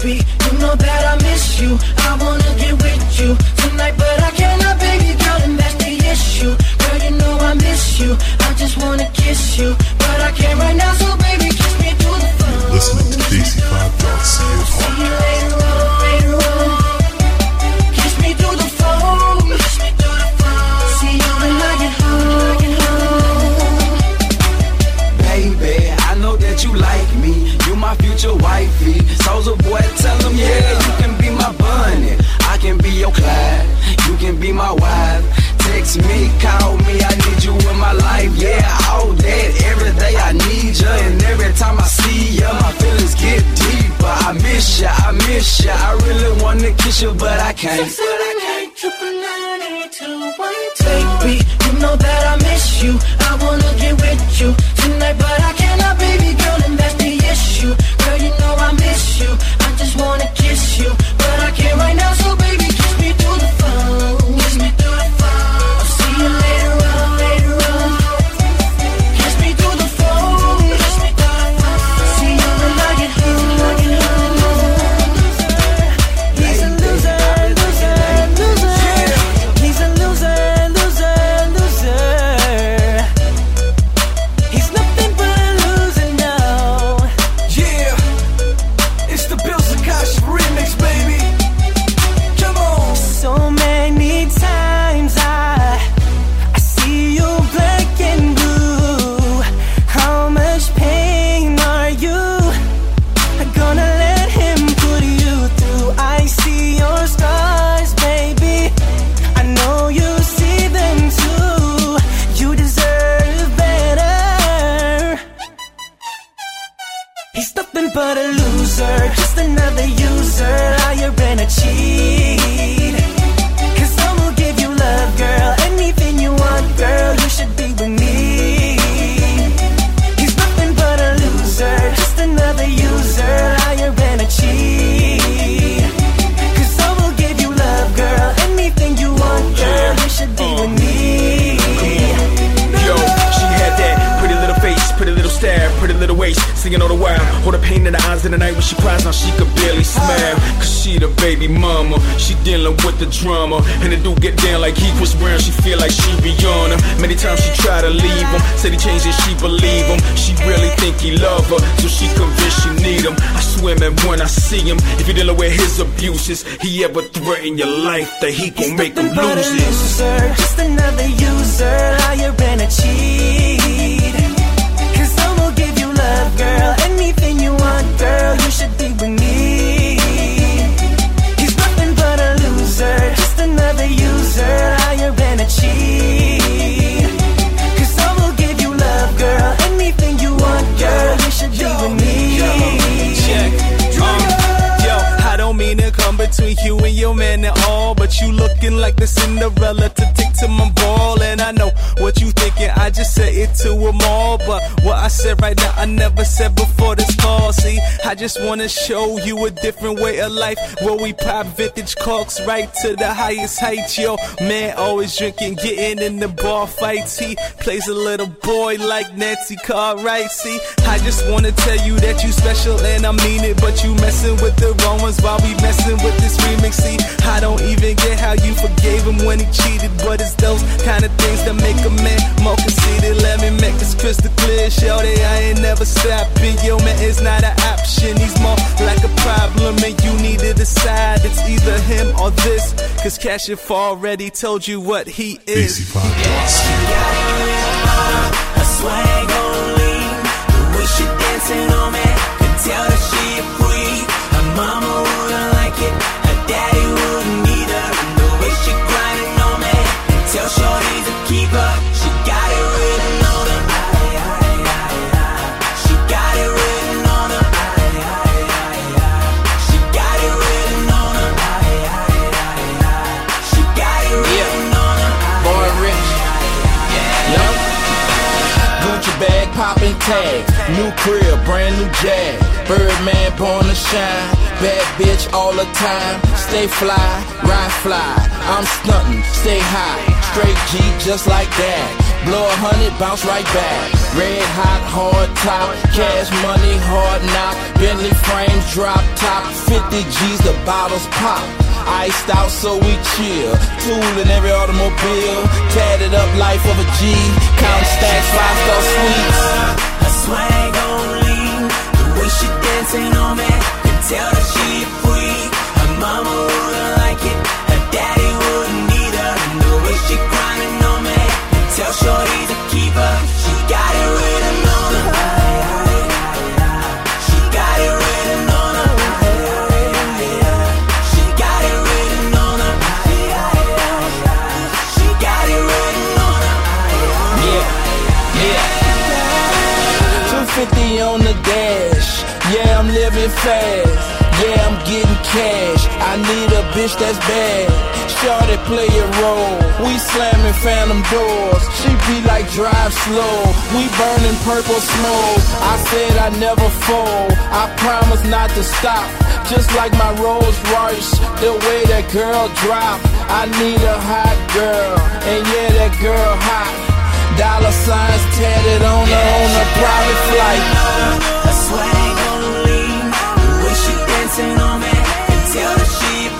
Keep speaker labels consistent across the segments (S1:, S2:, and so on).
S1: Baby, you know that I miss you. I wanna get with you tonight, but I cannot, baby girl, and that's the issue. Girl, you know I miss you. I just wanna kiss you, but I can't right now, so baby, kiss me through the phone.
S2: Listening to DC5.ca
S1: See you you,
S3: but I can't.
S4: Singing all the while. All the pain in the eyes in the night when she cries, now she could barely smile. Cause she the baby mama, she dealing with the drama. And the dude get down like he was wearing, she feel like she be on her. Many times she try to leave him, said he changed and she believe him. She really think he love her, so she convinced she need him. I swear, man, when I see him, if you dealing with his abuses, he ever threaten your life, that he gon' make him lose it.
S5: just another user, liar and a cheat. Girl, anything you want, girl, you should be with me. He's nothing but a loser, just another user, liar and a cheat. Cause I will give you love, girl, anything you want, girl, you should be with me.
S6: Mean to come between you and your man at all, but you looking like the Cinderella to take to my ball, and I know what you thinking. I just said it to them all, but what I said right now I never said before this call. See, I just wanna show you a different way of life where we pop vintage corks right to the highest height. Yo, man, always drinking, getting in the bar fights. He plays a little boy like Nancy Cartwright. See, I just wanna tell you that you special and I mean it, but you messing with the wrong ones while we messing with this remix. See, I don't even get how you forgave him when he cheated, but it's those kind of things that make a man more conceited. Let me make this crystal clear, shorty. I ain't never stopping. Yo, man, it's not an option. He's more like a problem, and you need to decide it's either him or this. Cause Kashif already told you what he is.
S2: DC5.ca.
S5: A swag on lean, the way she dancing on me, can tell that she a freak. Her mama wouldn't like it, her daddy wouldn't either. And the way she grinding on me, can tell shorty's. She got it her. She
S7: popping tag. New crib, brand new jag. Birdman born to shine. Bad bitch all the time. Stay fly, ride fly. I'm stunting, stay high. Straight G just like that. Blow a hundred, bounce right back. Red hot, hard top, cash money, hard knock. Bentley frames, drop top, 50 G's, the bottles pop. Iced out, so we chill. Tool in every automobile. Tatted up life of a G. Count stacks, five star suites.
S5: Her swag on lean, the way she dancing on me, tell that she a freak. Her mama wouldn't like it, her daddy wouldn't either. And the way she grinding on me, tell shorty's a keeper. She got it written on her. She got it written on her. She got it written on her. She got it written on her.
S7: Yeah, yeah. 250 on the dash. Yeah, I'm living fast. Cash. I need a bitch that's bad. Shorty play a role. We slamming phantom doors. She be like drive slow. We burning purple smoke. I said I never fold. I promise not to stop. Just like my Rolls Royce, the way that girl drop. I need a hot girl, and yeah, that girl hot. Dollar signs tatted on her on a private flight.
S5: Her swag on lean, the way she dancing on me, can the
S7: that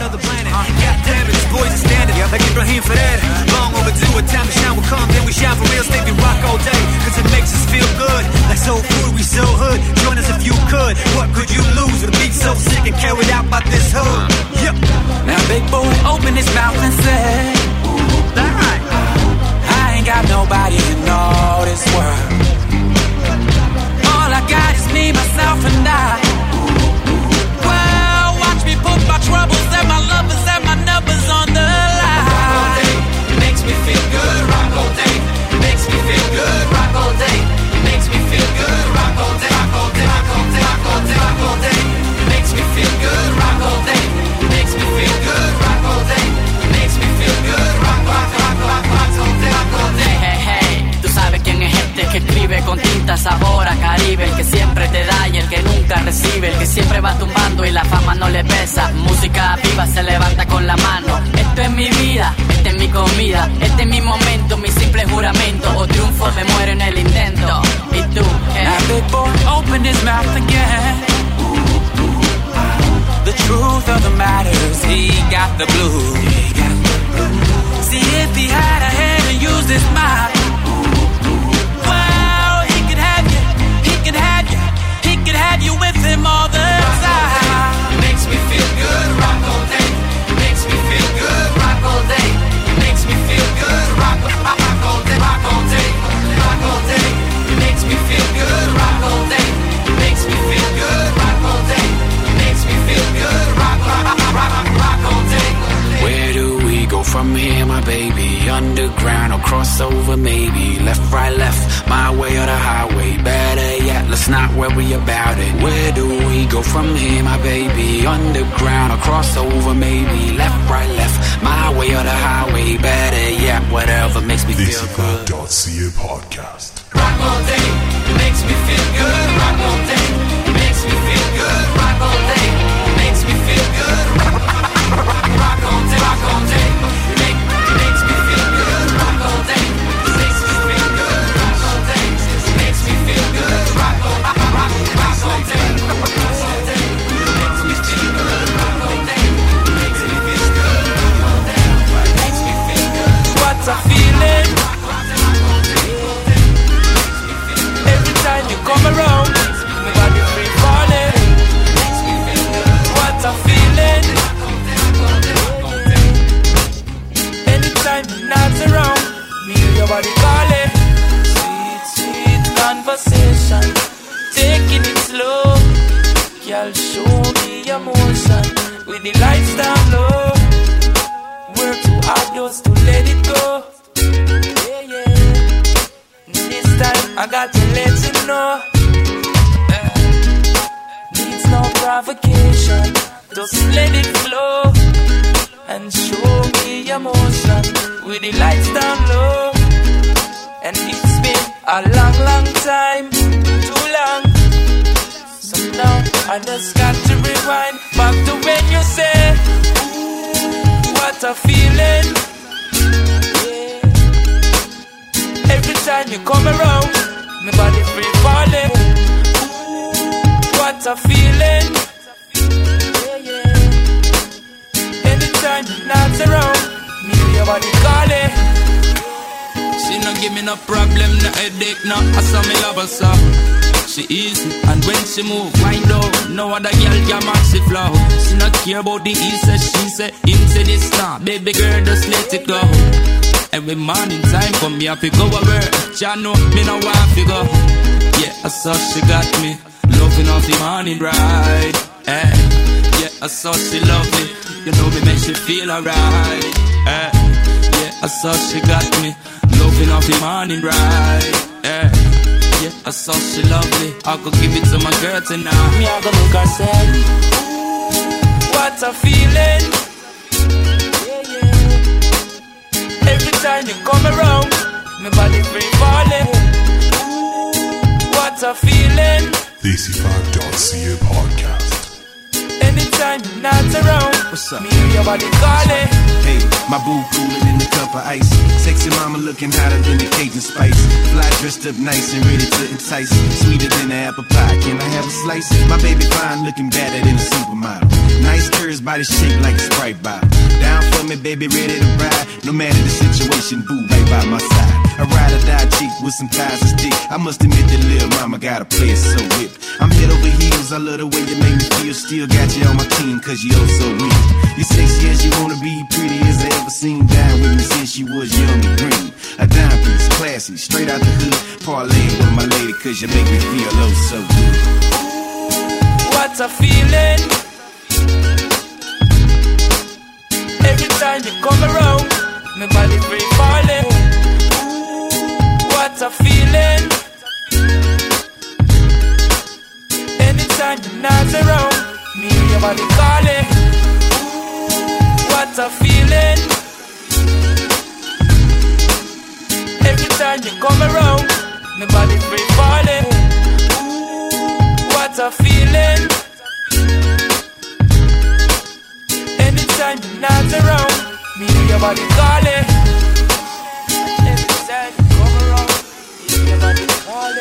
S8: another planet. God damn it, these boys are standing. Like Ibrahim that. Long overdue, a time to shine will come. Then we shine for real, stay we rock all day. Cause it makes us feel good. Like soul food, we so hood. Join us if you could. What could you lose with a beat so sick and carried out by this hood? Yep.
S9: Now big boy open his mouth and say,
S8: That right.
S9: I ain't got nobody in all this world. The blues. See if he had a hand and used his mouth. My way or the highway. Better yet, let's not worry about it. Where do we go from here, my baby? Underground or crossover, maybe. Left, right, left, my way or the highway. Better yet, whatever makes me this feel good.
S2: DC5.ca podcast.
S8: rock all day. it Makes me feel good, rock all day.
S9: Emotion with the lights down low. Work too hard just to let it go. Yeah, yeah. This time I got to let you know. Eh. Needs no provocation, just let it flow and show me emotion with the lights down low. And it's been a long, long time, I just got to rewind back to when you say, Ooh, what a feeling. Yeah. Every time you come around, my body free falling. Ooh, what a feeling. Anytime you're not around, me hear your body calling.
S10: She no give me no problem, no headache, no. I saw me love her so. She easy, and when she move, wind up. No other girl can match the flow. She not care about the he said, she said, him say this now. Baby girl, just let it go. Every morning time for me, I pick go work. Jah know me no want to go. Yeah, I saw she got me loving off the morning ride. Eh. Yeah, I saw she love me. You know me make she feel alright. Eh. Yeah, I saw she got me
S9: loving off the morning right. Yeah. Yeah, I saw she lovely. I could give it to my girl tonight.
S5: Me, I go look her say,
S9: What a feeling. Every time you come around, my body free falling. What a feeling.
S2: DC5.ca podcast.
S9: You're not around,
S11: What's up?
S9: me hear your body calling.
S11: Hey, my boo cooler than a cup of ice. Sexy mama looking hotter than the Cajun spice. Fly dressed up nice and ready to entice. Sweeter than an apple pie. Can I have a slice? My baby fine looking better than a supermodel. Nice curves, body shaped like a sprite bottle. Down for me, baby, ready to ride. No matter the situation, boo, right by my side. A ride or die cheek with some thighs and stick. I must admit that little mama got a play so whip. I'm head over heels. I love the way you make me feel. Still got you on my team, cause you oh so weak. You sexy as you wanna be, pretty as I ever seen. Down with me since you was young and green. A dime piece, classy, straight out the hood. Parlaying with my lady, cause you make me feel oh so good.
S9: What a feeling. Every time you come around, my body free falling. What a feeling. Anytime you're not around, me hear your body calling. Ooh, What a feeling. Every time you come around, my body free falling. Ooh, What a feeling. Anytime you're not around, me hear your body calling. Every